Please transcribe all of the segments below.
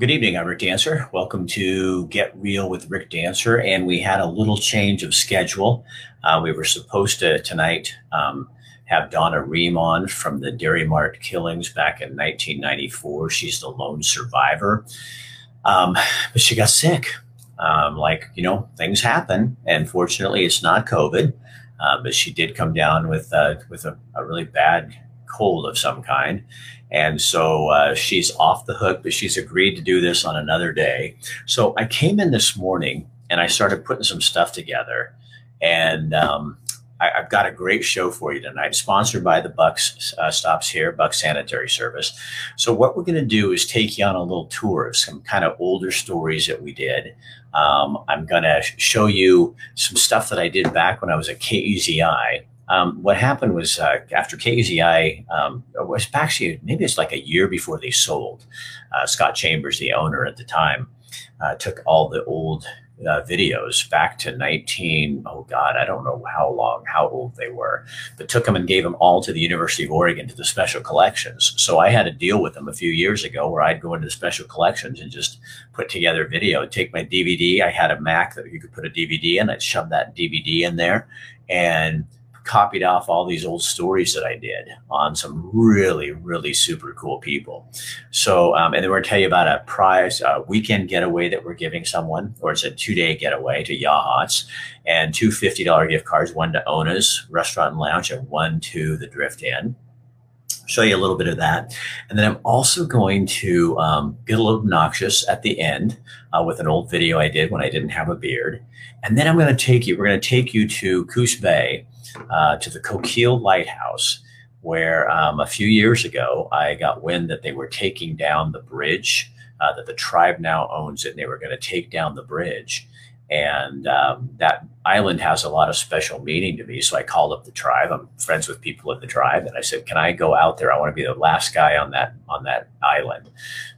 Good evening. I'm Rick Dancer. Welcome to Get Real with Rick Dancer. And we had a little change of schedule. Uh, we were supposed to tonight um, have Donna Ream on from the Dairy Mart killings back in 1994. She's the lone survivor. Um, but she got sick. Um, like, you know, things happen. And fortunately, it's not COVID. Uh, but she did come down with, uh, with a, a really bad cold of some kind. And so uh, she's off the hook, but she's agreed to do this on another day. So I came in this morning and I started putting some stuff together. And um, I, have got a great show for you tonight, sponsored by the Bucks uh, Stops Here, Bucks Sanitary Service. So what we're going to do is take you on a little tour of some kind of older stories that we did. Um, I'm going to show you some stuff that I did back when I was at KEZI um, what happened was uh, after KEZI um, was actually maybe it's like a year before they sold. Uh, Scott Chambers, the owner at the time, uh, took all the old uh, videos back to 19 oh god i don't know how long how old they were but took them and gave them all to the university of oregon to the special collections so i had a deal with them a few years ago where i'd go into the special collections and just put together video take my dvd i had a mac that you could put a dvd in i'd shove that dvd in there and copied off all these old stories that I did on some really, really super cool people. So, um, and then we're going to tell you about a prize, a weekend getaway that we're giving someone, or it's a two day getaway to Yachats, and two $50 gift cards, one to Ona's Restaurant and Lounge and one to the Drift Inn show you a little bit of that. And then I'm also going to um, get a little obnoxious at the end uh, with an old video I did when I didn't have a beard. And then I'm going to take you, we're going to take you to Coos Bay uh, to the Coquille Lighthouse, where um, a few years ago I got wind that they were taking down the bridge, uh, that the tribe now owns it, and they were going to take down the bridge. And um, that island has a lot of special meaning to me. So I called up the tribe. I'm friends with people in the tribe, and I said, "Can I go out there? I want to be the last guy on that on that island."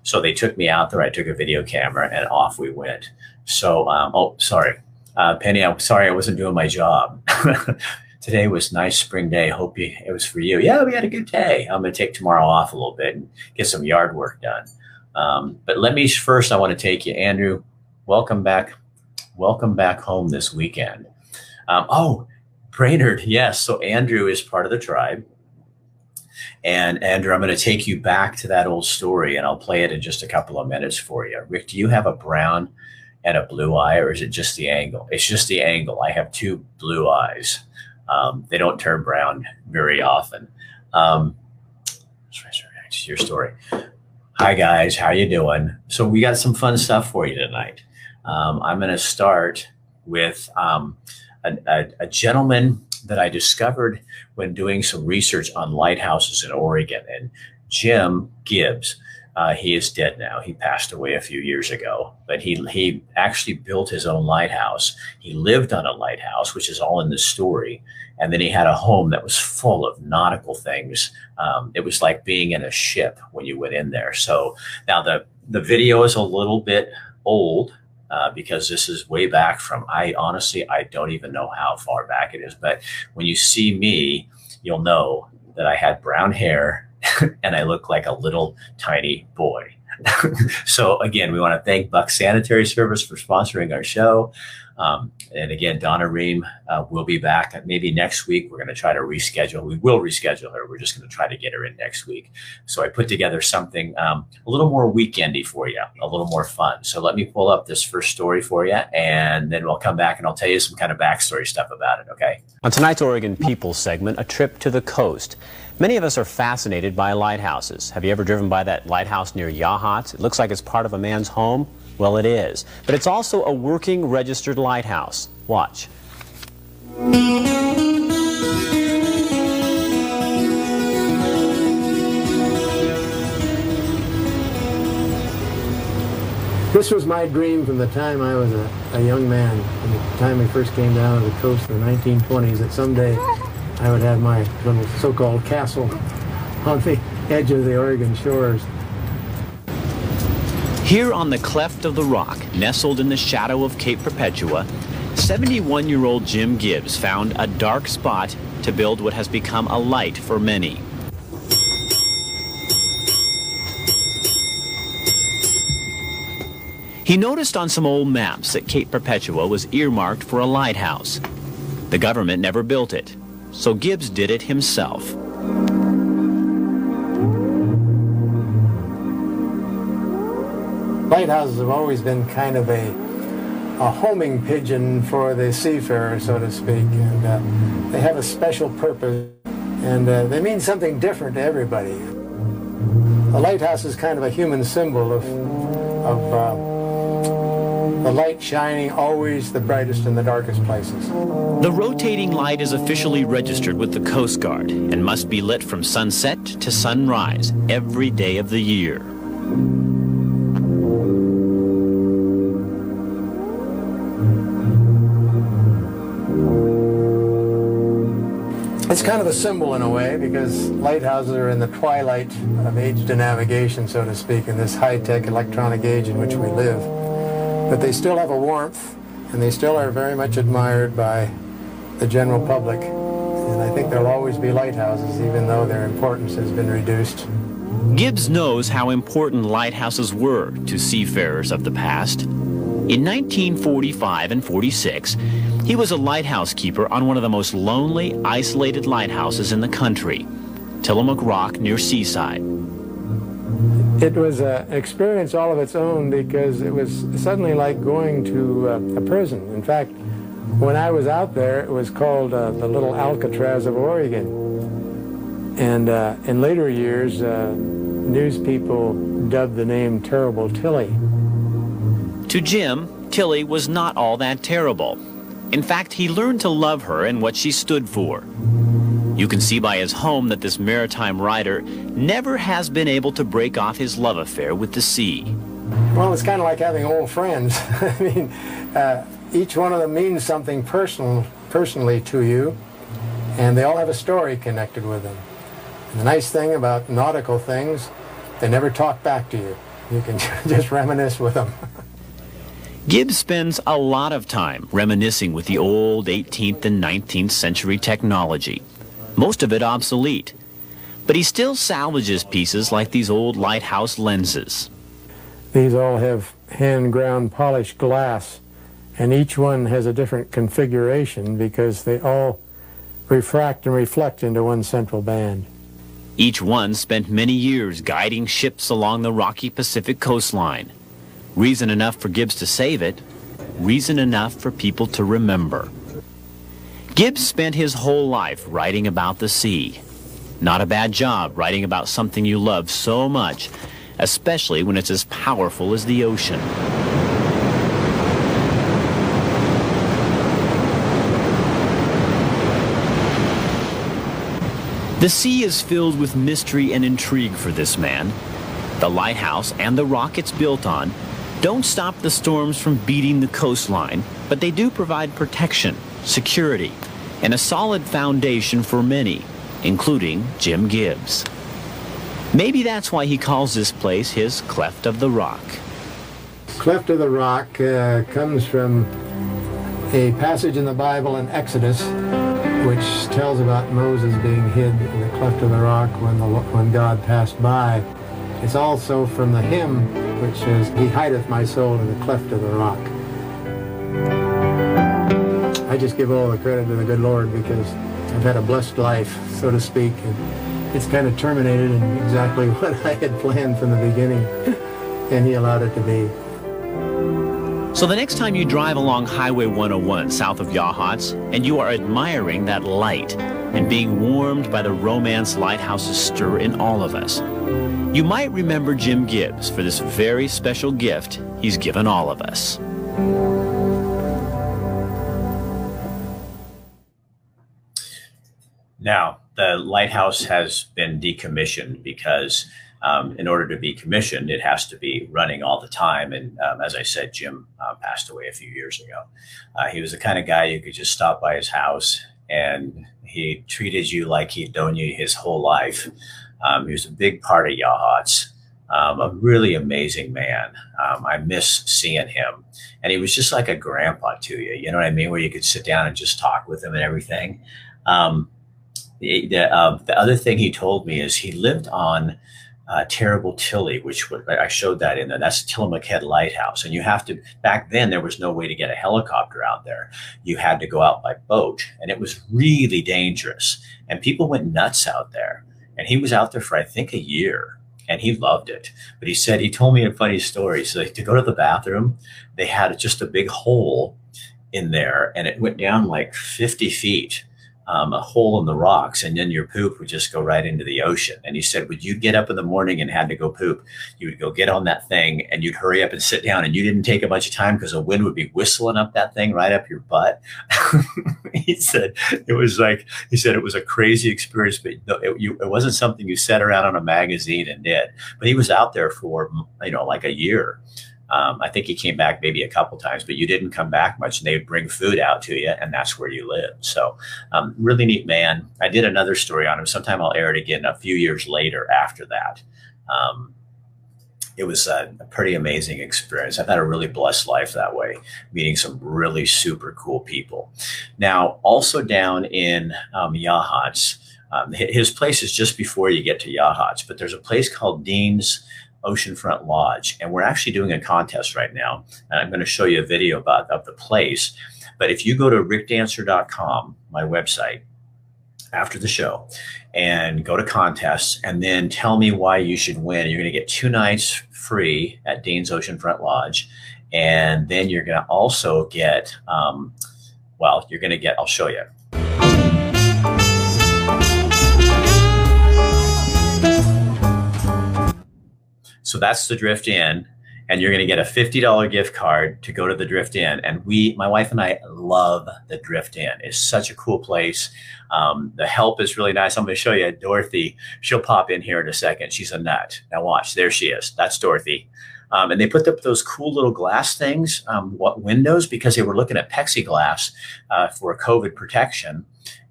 So they took me out there. I took a video camera, and off we went. So, um, oh, sorry, uh, Penny. I'm sorry I wasn't doing my job. today was nice spring day. Hope you, it was for you. Yeah, we had a good day. I'm going to take tomorrow off a little bit and get some yard work done. Um, but let me first, I want to take you, Andrew. Welcome back. Welcome back home this weekend. Um, oh, Brainerd. Yes. So Andrew is part of the tribe. And Andrew, I'm going to take you back to that old story and I'll play it in just a couple of minutes for you. Rick, do you have a brown and a blue eye or is it just the angle? It's just the angle. I have two blue eyes. Um, they don't turn brown very often. Um, your story. Hi guys, how you doing? So we got some fun stuff for you tonight. Um, I'm going to start with um, a, a, a, gentleman that I discovered when doing some research on lighthouses in Oregon, and Jim Gibbs. Uh, he is dead now. He passed away a few years ago, but he he actually built his own lighthouse. He lived on a lighthouse, which is all in the story. And then he had a home that was full of nautical things. Um, it was like being in a ship when you went in there. So now the the video is a little bit old uh, because this is way back from. I honestly I don't even know how far back it is, but when you see me, you'll know that I had brown hair and I look like a little tiny boy. so again, we want to thank Buck Sanitary Service for sponsoring our show. Um, and again, Donna Ream uh, will be back maybe next week. We're going to try to reschedule. We will reschedule her. We're just going to try to get her in next week. So I put together something um, a little more weekendy for you, a little more fun. So let me pull up this first story for you, and then we'll come back and I'll tell you some kind of backstory stuff about it. Okay. On tonight's Oregon People segment, a trip to the coast. Many of us are fascinated by lighthouses. Have you ever driven by that lighthouse near Yachats? It looks like it's part of a man's home. Well, it is. But it's also a working registered lighthouse. Watch. This was my dream from the time I was a, a young man, from the time I first came down to the coast in the 1920s, that someday I would have my little so-called castle on the edge of the Oregon shores. Here on the cleft of the rock, nestled in the shadow of Cape Perpetua, 71-year-old Jim Gibbs found a dark spot to build what has become a light for many. He noticed on some old maps that Cape Perpetua was earmarked for a lighthouse. The government never built it, so Gibbs did it himself. Lighthouses have always been kind of a, a homing pigeon for the seafarer, so to speak, and uh, they have a special purpose, and uh, they mean something different to everybody. A lighthouse is kind of a human symbol of, of uh, the light shining always the brightest in the darkest places. The rotating light is officially registered with the Coast Guard and must be lit from sunset to sunrise every day of the year. It's kind of a symbol in a way because lighthouses are in the twilight of age to navigation, so to speak, in this high-tech electronic age in which we live. But they still have a warmth, and they still are very much admired by the general public. And I think there'll always be lighthouses, even though their importance has been reduced. Gibbs knows how important lighthouses were to seafarers of the past. In 1945 and 46, he was a lighthouse keeper on one of the most lonely, isolated lighthouses in the country, Tillamook Rock near Seaside. It was an experience all of its own because it was suddenly like going to uh, a prison. In fact, when I was out there, it was called uh, the Little Alcatraz of Oregon. And uh, in later years, uh, news people dubbed the name Terrible Tilly. To Jim, Tilly was not all that terrible. In fact, he learned to love her and what she stood for. You can see by his home that this maritime writer never has been able to break off his love affair with the sea. Well, it's kind of like having old friends. I mean, uh, each one of them means something personal, personally to you, and they all have a story connected with them. And the nice thing about nautical things, they never talk back to you. You can just reminisce with them. Gibbs spends a lot of time reminiscing with the old 18th and 19th century technology, most of it obsolete. But he still salvages pieces like these old lighthouse lenses. These all have hand-ground polished glass, and each one has a different configuration because they all refract and reflect into one central band. Each one spent many years guiding ships along the rocky Pacific coastline. Reason enough for Gibbs to save it, reason enough for people to remember. Gibbs spent his whole life writing about the sea. Not a bad job writing about something you love so much, especially when it's as powerful as the ocean. The sea is filled with mystery and intrigue for this man. The lighthouse and the rock it's built on don't stop the storms from beating the coastline, but they do provide protection, security, and a solid foundation for many, including Jim Gibbs. Maybe that's why he calls this place his Cleft of the Rock. Cleft of the Rock uh, comes from a passage in the Bible in Exodus which tells about Moses being hid in the cleft of the rock when, the, when God passed by. It's also from the hymn which says, He hideth my soul in the cleft of the rock. I just give all the credit to the good Lord because I've had a blessed life, so to speak, and it's kind of terminated in exactly what I had planned from the beginning, and He allowed it to be. So the next time you drive along Highway 101 south of Yachats and you are admiring that light and being warmed by the romance lighthouses stir in all of us, you might remember Jim Gibbs for this very special gift he's given all of us. The lighthouse has been decommissioned because um, in order to be commissioned, it has to be running all the time. And um, as I said, Jim uh, passed away a few years ago. Uh, he was the kind of guy you could just stop by his house and he treated you like he'd known you his whole life. Um, he was a big part of Yachats, um, a really amazing man. Um, I miss seeing him. And he was just like a grandpa to you, you know what I mean? Where you could sit down and just talk with him and everything. The, the, uh, the other thing he told me is he lived on uh, Terrible Tilly, which I showed that in there. That's Tillamook Head Lighthouse. And you have to, back then, there was no way to get a helicopter out there. You had to go out by boat, and it was really dangerous. And people went nuts out there. And he was out there for, I think, a year and he loved it. But he said, he told me a funny story. So to go to the bathroom, they had just a big hole in there and it went down like 50 feet um, a hole in the rocks, and then your poop would just go right into the ocean. And he said, Would you get up in the morning and had to go poop? You would go get on that thing and you'd hurry up and sit down, and you didn't take a bunch of time because the wind would be whistling up that thing right up your butt. he said it was like, he said it was a crazy experience, but it, you, it wasn't something you sat around on a magazine and did. But he was out there for, you know, like a year. Um, I think he came back maybe a couple times, but you didn't come back much. And they would bring food out to you, and that's where you live. So, um, really neat man. I did another story on him. Sometime I'll air it again a few years later after that. Um, it was a, a, pretty amazing experience. I've had a really blessed life that way, meeting some really super cool people. Now, also down in um, Yachats, um, his place is just before you get to Yachats, but there's a place called Dean's Oceanfront Lodge. And we're actually doing a contest right now. And I'm going to show you a video about of the place. But if you go to rickdancer.com, my website, after the show and go to contests and then tell me why you should win. You're going to get two nights free at Dean's Oceanfront Lodge. And then you're going to also get, um, well, you're going to get, I'll show you. So that's the Drift Inn. And you're going to get a $50 gift card to go to the Drift Inn. And we, my wife and I love the Drift Inn. It's such a cool place. Um, the help is really nice. I'm going to show you Dorothy. She'll pop in here in a second. She's a nut. Now watch, there she is. That's Dorothy. Um, and they put up those cool little glass things, um, what windows, because they were looking at plexiglass uh, for COVID protection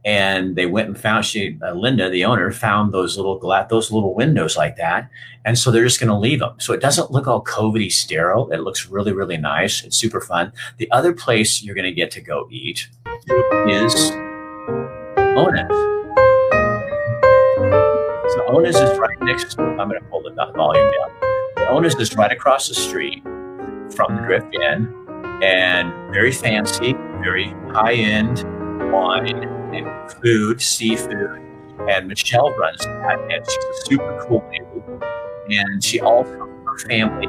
and they went and found she uh, Linda, the owner, found those little glass, those little windows like that, and so they're just going to leave them. So it doesn't look all COVIDy sterile. It looks really really nice. It's super fun. The other place you're going to get to go eat is Ona's. So Ona's is right next. To, I'm going to pull the volume down. Ona's is right across the street from the Drift Inn, and very fancy, very high end wine food, seafood. And Michelle runs that, and she's a super cool lady. And she also, her family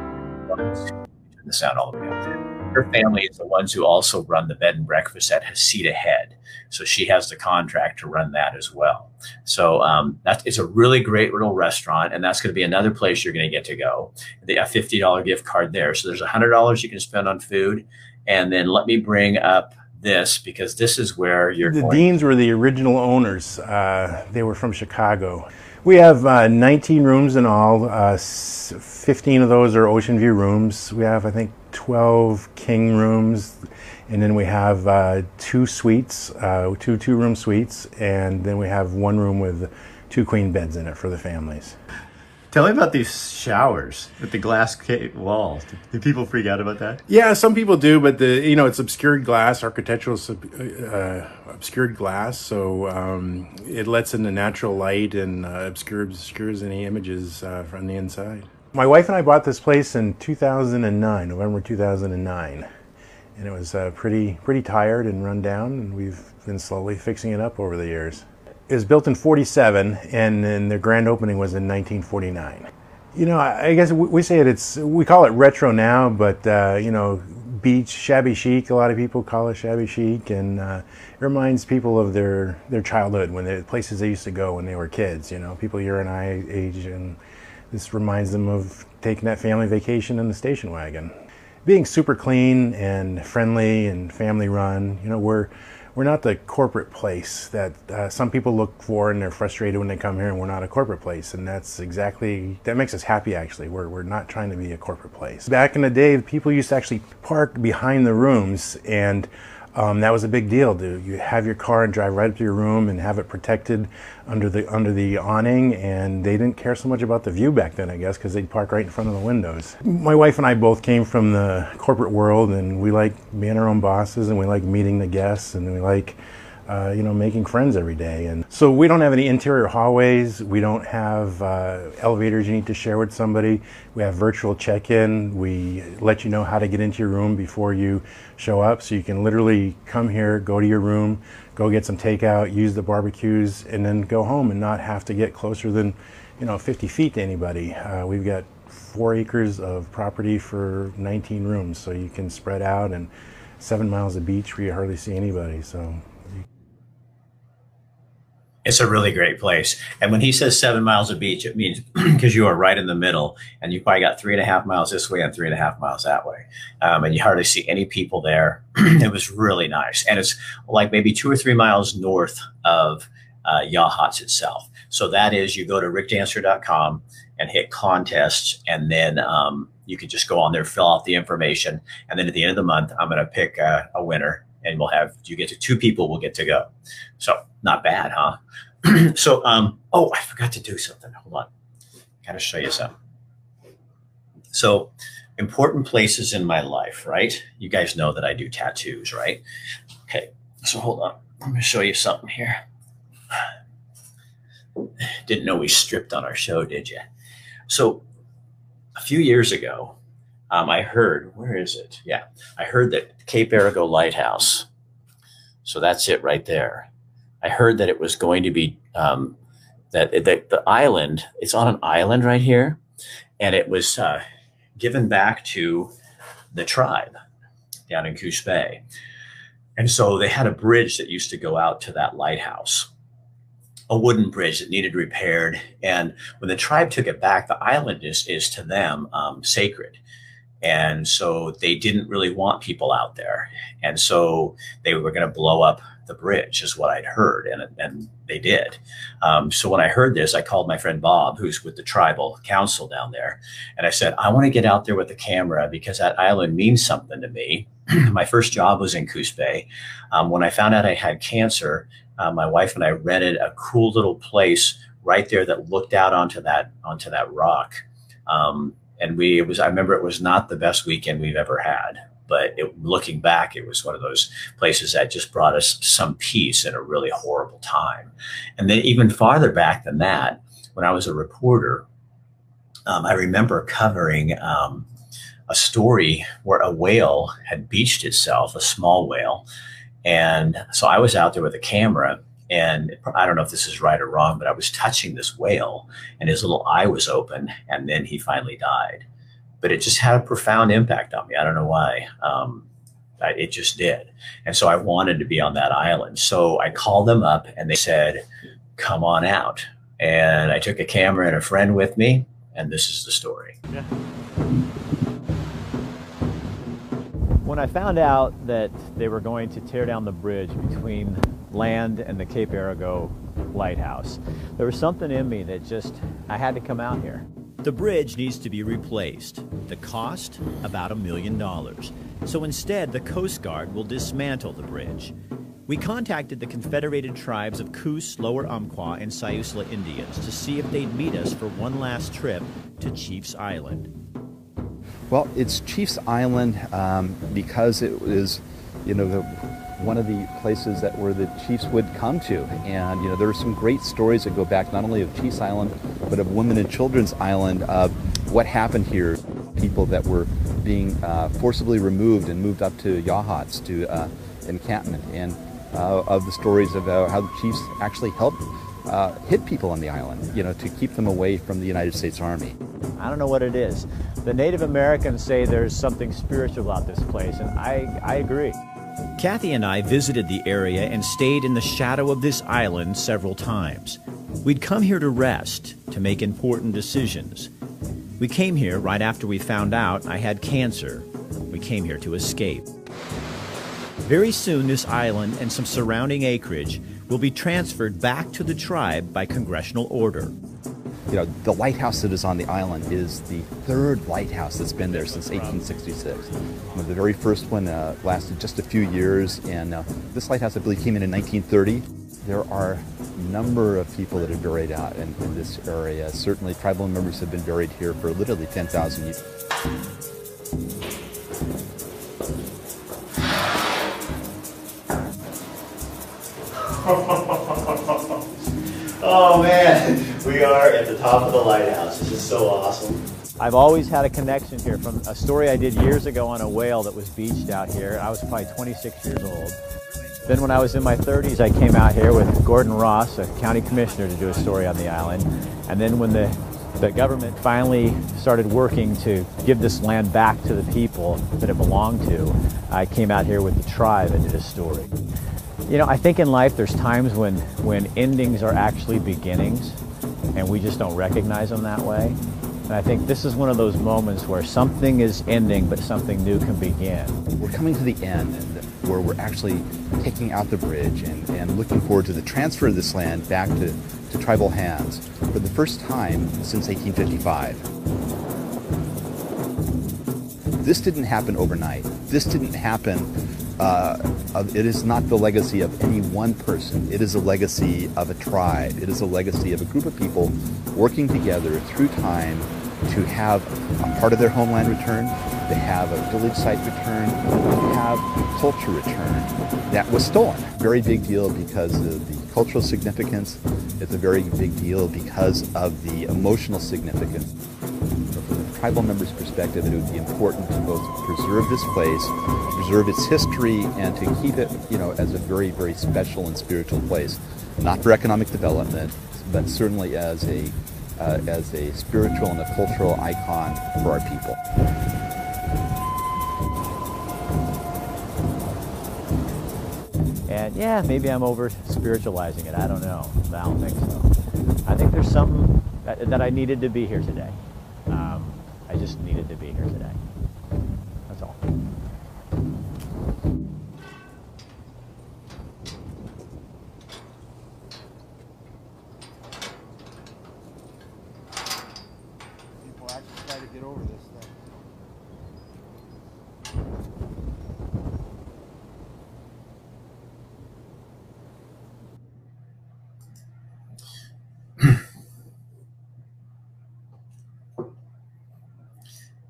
the sound all the way up there. Her family is the ones who also run the bed and breakfast at Heceta Head. So she has the contract to run that as well. So um, that is it's a really great little restaurant, and that's going to be another place you're going to get to go. They have $50 gift card there. So there's $100 you can spend on food. And then let me bring up this because this is where you're. The. Deans were the original owners. Uh, they were from Chicago. We have uh, 19 rooms in all. Uh, 15 of those are ocean view rooms. We have, I think, 12 king rooms, and then we have uh, two suites, uh, two two room suites, and then we have one room with two queen beds in it for the families. Tell me about these showers with the glass walls. Do people freak out about that? Yeah, some people do, but the you know it's obscured glass, architectural uh, obscured glass, so um, it lets in the natural light and uh, obscures obscures any images uh, from the inside. My wife and I bought this place in 2009, November 2009, and it was uh, pretty pretty tired and run down, and we've been slowly fixing it up over the years. Was built in 47 and then the grand opening was in 1949. You know, I guess we say it, it's, we call it retro now, but, uh, you know, beach, shabby chic, a lot of people call it shabby chic, and uh, it reminds people of their, their childhood, when the places they used to go when they were kids, you know, people your and I age, and this reminds them of taking that family vacation in the station wagon. Being super clean and friendly and family run, you know, we're, we're not the corporate place that uh, some people look for and they're frustrated when they come here and we're not a corporate place. And that's exactly that makes us happy actually. We're, we're not trying to be a corporate place. Back in the day people used to actually park behind the rooms and um, that was a big deal. Do you have your car and drive right up to your room and have it protected under the under the awning? And they didn't care so much about the view back then, I guess, because they'd park right in front of the windows. My wife and I both came from the corporate world, and we like being our own bosses, and we like meeting the guests, and we like uh, you know, making friends every day. And so we don't have any interior hallways. We don't have uh, elevators you need to share with somebody. We have virtual check-in. We let you know how to get into your room before you show up. So you can literally come here, go to your room, go get some takeout, use the barbecues, and then go home and not have to get closer than, you know, 50 feet to anybody. Uh, we've got four acres of property for 19 rooms, so you can spread out and seven miles of beach where you hardly see anybody. So it's a really great place. And when he says seven miles of beach, it means because you are right in the middle and you probably got three and a half miles this way and three and a half miles that way. Um, and you hardly see any people there. it was really nice. And it's like maybe two or three miles north of uh, Yachats itself. So that is you go to rickdancer.com and hit contests. And then um, you can just go on there, fill out the information. And then at the end of the month, I'm going to pick a winner and we'll have you get to two people We'll get to go. So not bad, huh? so um oh I forgot to do something. Hold on. Gotta show you something. So important places in my life, right? You guys know that I do tattoos, right? Okay, so hold on. I'm gonna show you something here. Didn't know we stripped on our show, did you? So a few years ago, um, I heard, where is it? Yeah, I heard that Cape Arago Lighthouse. So that's it right there. I heard that it was going to be um, that, that the island. It's on an island right here, and it was uh, given back to the tribe down in Coos Bay. And so they had a bridge that used to go out to that lighthouse, a wooden bridge that needed repaired. And when the tribe took it back, the island is, is to them um, sacred. And so they didn't really want people out there. And so they were going to blow up the bridge, is what I'd heard. And, and they did. Um, so when I heard this, I called my friend Bob, who's with the tribal council down there. And I said, I want to get out there with the camera because that island means something to me. my first job was in Coos Bay. Um, when I found out I had cancer, uh, my wife and I rented a cool little place right there that looked out onto that onto that rock. Um, and we it was I remember it was not the best weekend we've ever had, but it, looking back, it was one of those places that just brought us some peace in a really horrible time. And then even farther back than that, when I was a reporter, um, I remember covering um, a story where a whale had beached itself, a small whale. And so I was out there with a camera and I don't know if this is right or wrong, but I was touching this whale and his little eye was open and then he finally died. But it just had a profound impact on me. I don't know why. Um, it just did. And so I wanted to be on that island. So I called them up and they said, come on out. And I took a camera and a friend with me. And this is the story. Yeah. When I found out that they were going to tear down the bridge between land and the Cape Arago lighthouse. There was something in me that just, I had to come out here. The bridge needs to be replaced. The cost, about a million dollars. So instead, the Coast Guard will dismantle the bridge. We contacted the Confederated Tribes of Coos, Lower Umpqua, and Siuslaw Indians to see if they'd meet us for one last trip to Chiefs Island. Well, it's Chiefs Island um, because it was, you know, the one of the places that where the Chiefs would come to. And you know, there are some great stories that go back not only of Chiefs Island, but of Women and Children's Island of what happened here. People that were being uh, forcibly removed and moved up to Yachats to uh, encampment, and uh, of the stories of uh, how the Chiefs actually helped uh, hit people on the island, you know, to keep them away from the United States Army. I don't know what it is. The Native Americans say there's something spiritual about this place, and I, I agree. Kathy and I visited the area and stayed in the shadow of this island several times. We'd come here to rest, to make important decisions. We came here right after we found out I had cancer. We came here to escape. Very soon, this island and some surrounding acreage will be transferred back to the tribe by congressional order you know, the lighthouse that is on the island is the third lighthouse that's been there since 1866. You know, the very first one uh, lasted just a few years, and uh, this lighthouse, I believe, came in in 1930. There are a number of people that are buried out in, in this area. Certainly, tribal members have been buried here for literally 10,000 years. oh man, we are at the top of the lighthouse. This is so awesome. I've always had a connection here from a story I did years ago on a whale that was beached out here. I was probably 26 years old. Then when I was in my 30s, I came out here with Gordon Ross, a county commissioner, to do a story on the island. And then when the, the government finally started working to give this land back to the people that it belonged to, I came out here with the tribe and did a story. You know, I think in life there's times when, when endings are actually beginnings and we just don't recognize them that way. And I think this is one of those moments where something is ending, but something new can begin. We're coming to the end where we're actually taking out the bridge and, and looking forward to the transfer of this land back to, to tribal hands for the first time since 1855. This didn't happen overnight. This didn't happen uh, it is not the legacy of any one person. It is a legacy of a tribe. It is a legacy of a group of people working together through time to have a part of their homeland returned, to have a village site returned, to have culture returned that was stolen. Very big deal because of the cultural significance. It's a very big deal because of the emotional significance tribal members' perspective, it would be important to both preserve this place, preserve its history, and to keep it, you know, as a very, very special and spiritual place. Not for economic development, but certainly as a uh, as a spiritual and a cultural icon for our people. And yeah, maybe I'm over spiritualizing it. I don't know. I don't think so. I think there's something that, that I needed to be here today. Just needed to be here today. That's all. People actually try to get over this stuff.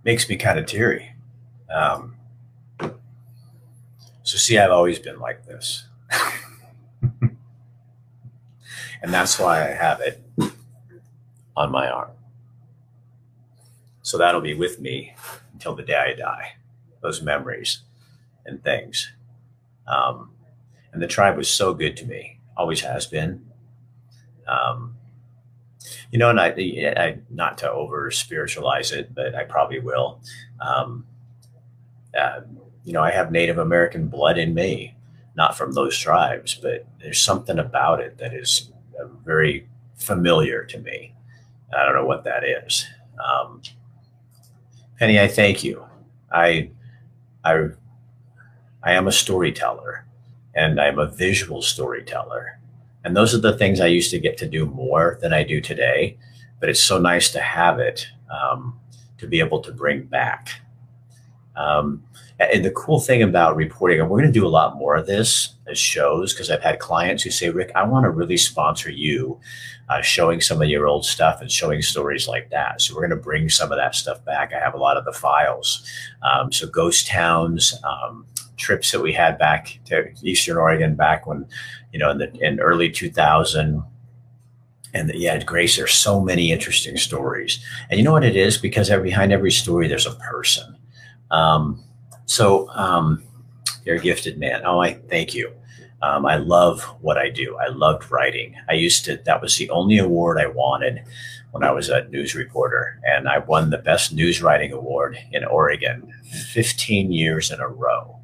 Makes me kind of teary. Um, so, see, I've always been like this. and that's why I have it on my arm. So, that'll be with me until the day I die, those memories and things. Um, and the tribe was so good to me, always has been. Um, you know, and I, I not to over spiritualize it, but I probably will. Um, uh, you know, I have Native American blood in me, not from those tribes, but there's something about it that is uh, very familiar to me. I don't know what that is. Um, Penny, I thank you. I, I, I am a storyteller, and I'm a visual storyteller and those are the things I used to get to do more than I do today. But it's so nice to have it um, to be able to bring back. Um, and the cool thing about reporting, and we're going to do a lot more of this as shows, because I've had clients who say, Rick, I want to really sponsor you uh, showing some of your old stuff and showing stories like that. So we're going to bring some of that stuff back. I have a lot of the files. Um, so ghost towns, um, trips that we had back to Eastern Oregon back when, you know, in the in early 2000. And the, yeah, Grace, there's so many interesting stories. And you know what it is? Because behind every story, there's a person. Um, so um, you're a gifted man. Oh, I thank you. Um, I love what I do. I loved writing. I used to, that was the only award I wanted when I was a news reporter. And I won the best news writing award in Oregon 15 years in a row.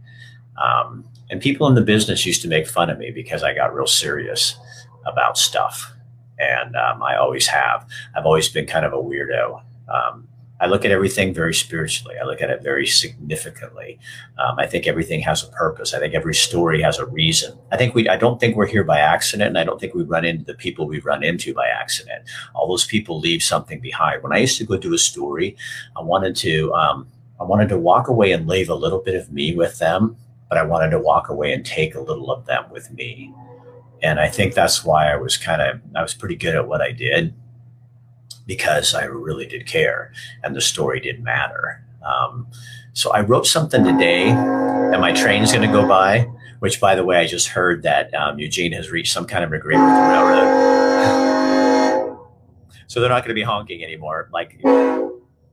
Um, and people in the business used to make fun of me because I got real serious about stuff. And um, I always have. I've always been kind of a weirdo. Um, I look at everything very spiritually. I look at it very significantly. Um, I think everything has a purpose. I think every story has a reason. I think we. I don't think we're here by accident, and I don't think we run into the people we run into by accident. All those people leave something behind. When I used to go do a story, I wanted to. Um, I wanted to walk away and leave a little bit of me with them but I wanted to walk away and take a little of them with me. And I think that's why I was kind of, I was pretty good at what I did because I really did care and the story did matter. Um, so I wrote something today, and my train's going to go by. Which, by the way, I just heard that um, Eugene has reached some kind of agreement with the railroad, so they're not going to be honking anymore, like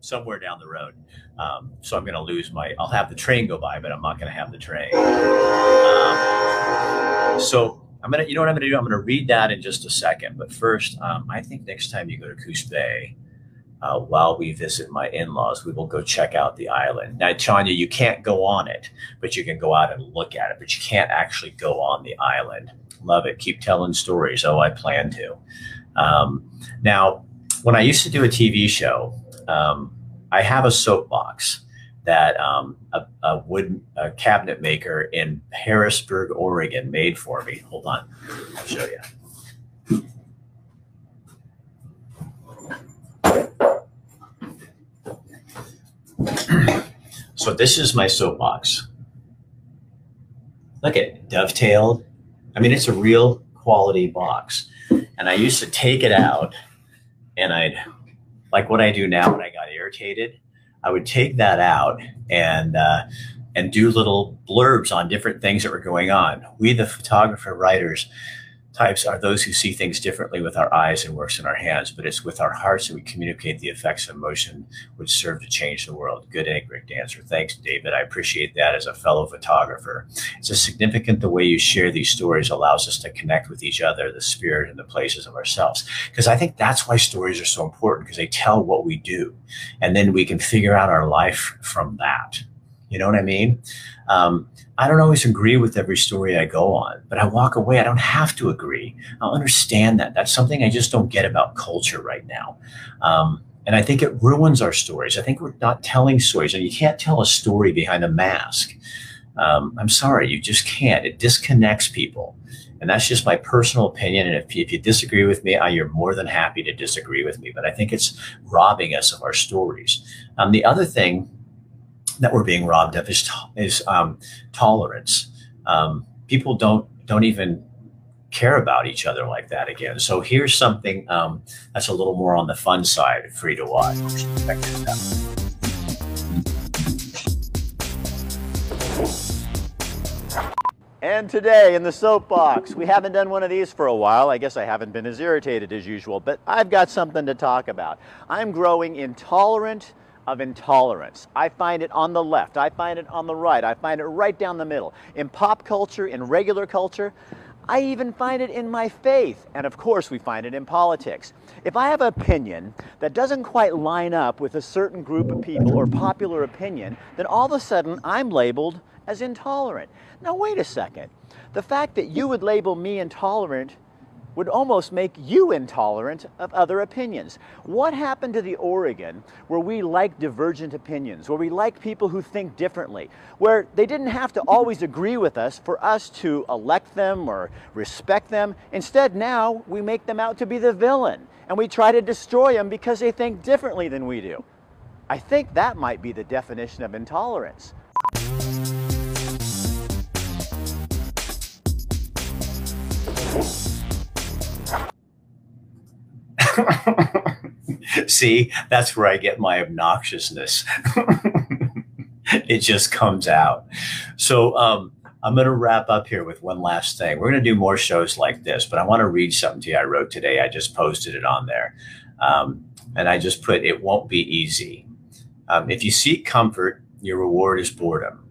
somewhere down the road. Um, so I'm going to lose my. I'll have the train go by, but I'm not going to have the train. Um, so I'm gonna. You know what I'm going to do? I'm going to read that in just a second. But first, um, I think next time you go to Coos Bay, uh, while we visit my in-laws, we will go check out the island. Now, Tanya, you can't go on it, but you can go out and look at it. But you can't actually go on the island. Love it. Keep telling stories. Oh, I plan to. Um, now, when I used to do a TV show, um, I have a soapbox that um, a, a, wood a cabinet maker in Harrisburg, Oregon, made for me. Hold on, I'll show you. so this is my soapbox. Look at dovetailed. I mean, it's a real quality box. And I used to take it out and I'd like what I do now when I got irritated. I would take that out and uh, and do little blurbs on different things that were going on. We, the photographer writers, types are those who see things differently with our eyes and works in our hands, but it's with our hearts that we communicate the effects of emotion which serve to change the world. Good and great dancer. Thanks, David. I appreciate that as a fellow photographer. It's a significant the way you share these stories allows us to connect with each other, the spirit and the places of ourselves. Because I think that's why stories are so important because they tell what we do. And then we can figure out our life from that. You know what I mean? Um, I don't always agree with every story I go on, but I walk away. I don't have to agree. I'll understand that. That's something I just don't get about culture right now. Um, and I think it ruins our stories. I think we're not telling stories, and you can't tell a story behind a mask. Um, I'm sorry, you just can't. It disconnects people. And that's just my personal opinion. And if if you disagree with me, I, you're more than happy to disagree with me. But I think it's robbing us of our stories. Um, the other thing that we're being robbed of is is um, tolerance. Um, people don't don't even care about each other like that again. So here's something um, that's a little more on the fun side free to watch. And today in the soapbox, we haven't done one of these for a while. I guess I haven't been as irritated as usual, but I've got something to talk about. I'm growing intolerant of intolerance. I find it on the left, I find it on the right, I find it right down the middle. In pop culture, in regular culture, I even find it in my faith, and of course we find it in politics. If I have an opinion that doesn't quite line up with a certain group of people or popular opinion, then all of a sudden I'm labeled as intolerant. Now wait a second. The fact that you would label me intolerant would almost make you intolerant of other opinions. What happened to the Oregon where we like divergent opinions, where we like people who think differently, where they didn't have to always agree with us for us to elect them or respect them? Instead, now we make them out to be the villain and we try to destroy them because they think differently than we do. I think that might be the definition of intolerance. See, that's where I get my obnoxiousness. it just comes out. So um, I'm going to wrap up here with one last thing. We're going to do more shows like this, but I want to read something to you I wrote today. I just posted it on there. Um, and I just put, it won't be easy. Um, if you seek comfort, your reward is boredom.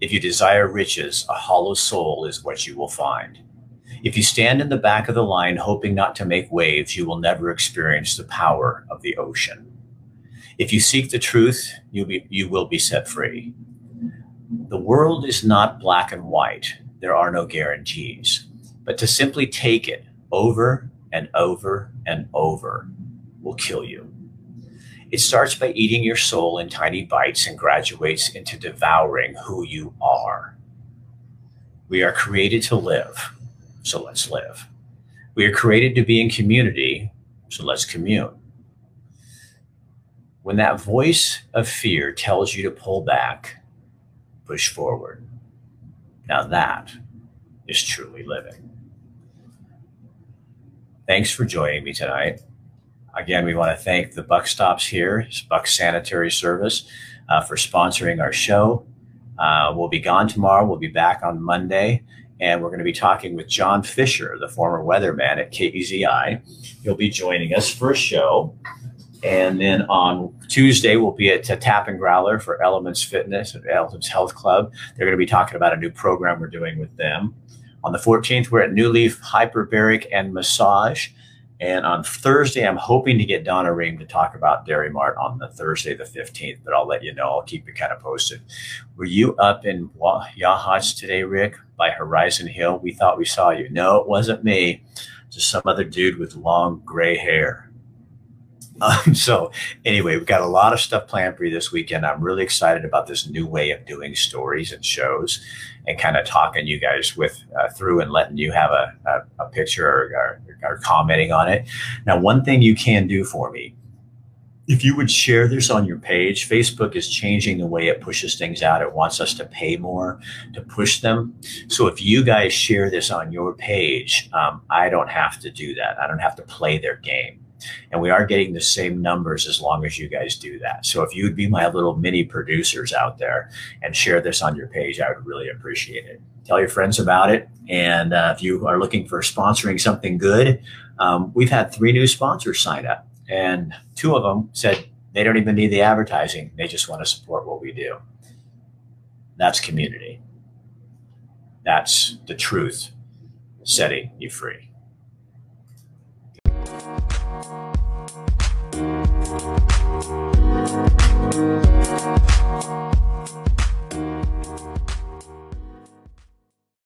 If you desire riches, a hollow soul is what you will find. If you stand in the back of the line hoping not to make waves, you will never experience the power of the ocean. If you seek the truth, you, be, you will be set free. The world is not black and white. There are no guarantees. But to simply take it over and over and over will kill you. It starts by eating your soul in tiny bites and graduates into devouring who you are. We are created to live so let's live. We are created to be in community, so let's commune. When that voice of fear tells you to pull back, push forward. Now that is truly living. Thanks for joining me tonight. Again, we want to thank the Buck Stops here, Buck Sanitary Service. uh, for sponsoring our show. Uh, we'll be gone tomorrow. We'll be back on Monday. And we're going to be talking with John Fisher, the former weatherman at KEZI. He'll be joining us for a show. And then on Tuesday, we'll be at Tap and Growler for Elements Fitness at Elements Health Club. They're going to be talking about a new program we're doing with them. On the 14th, we're at New Leaf Hyperbaric and Massage. And on Thursday, I'm hoping to get Donna Ream to talk about Dairy Mart on the Thursday, the 15th, but I'll let you know. I'll keep you kind of posted. Were you up in Yachats today, Rick, by Horizon Hill? We thought we saw you. No, it wasn't me. Just some other dude with long gray hair. Um, so anyway, we've got a lot of stuff planned for you this weekend. I'm really excited about this new way of doing stories and shows and kind of talking you guys with uh, through and letting you have a, a, a picture or, or, or commenting on it. Now, one thing you can do for me, if you would share this on your page, Facebook is changing the way it pushes things out. It wants us to pay more to push them. So if you guys share this on your page, um, I don't have to do that. I don't have to play their game. And we are getting the same numbers as long as you guys do that. So if you would be my little mini producers out there and share this on your page, I would really appreciate it. Tell your friends about it. And uh, if you are looking for sponsoring something good, um, we've had three new sponsors sign up, and two of them said they don't even need the advertising, they just want to support what we do. That's community. That's the truth setting you free.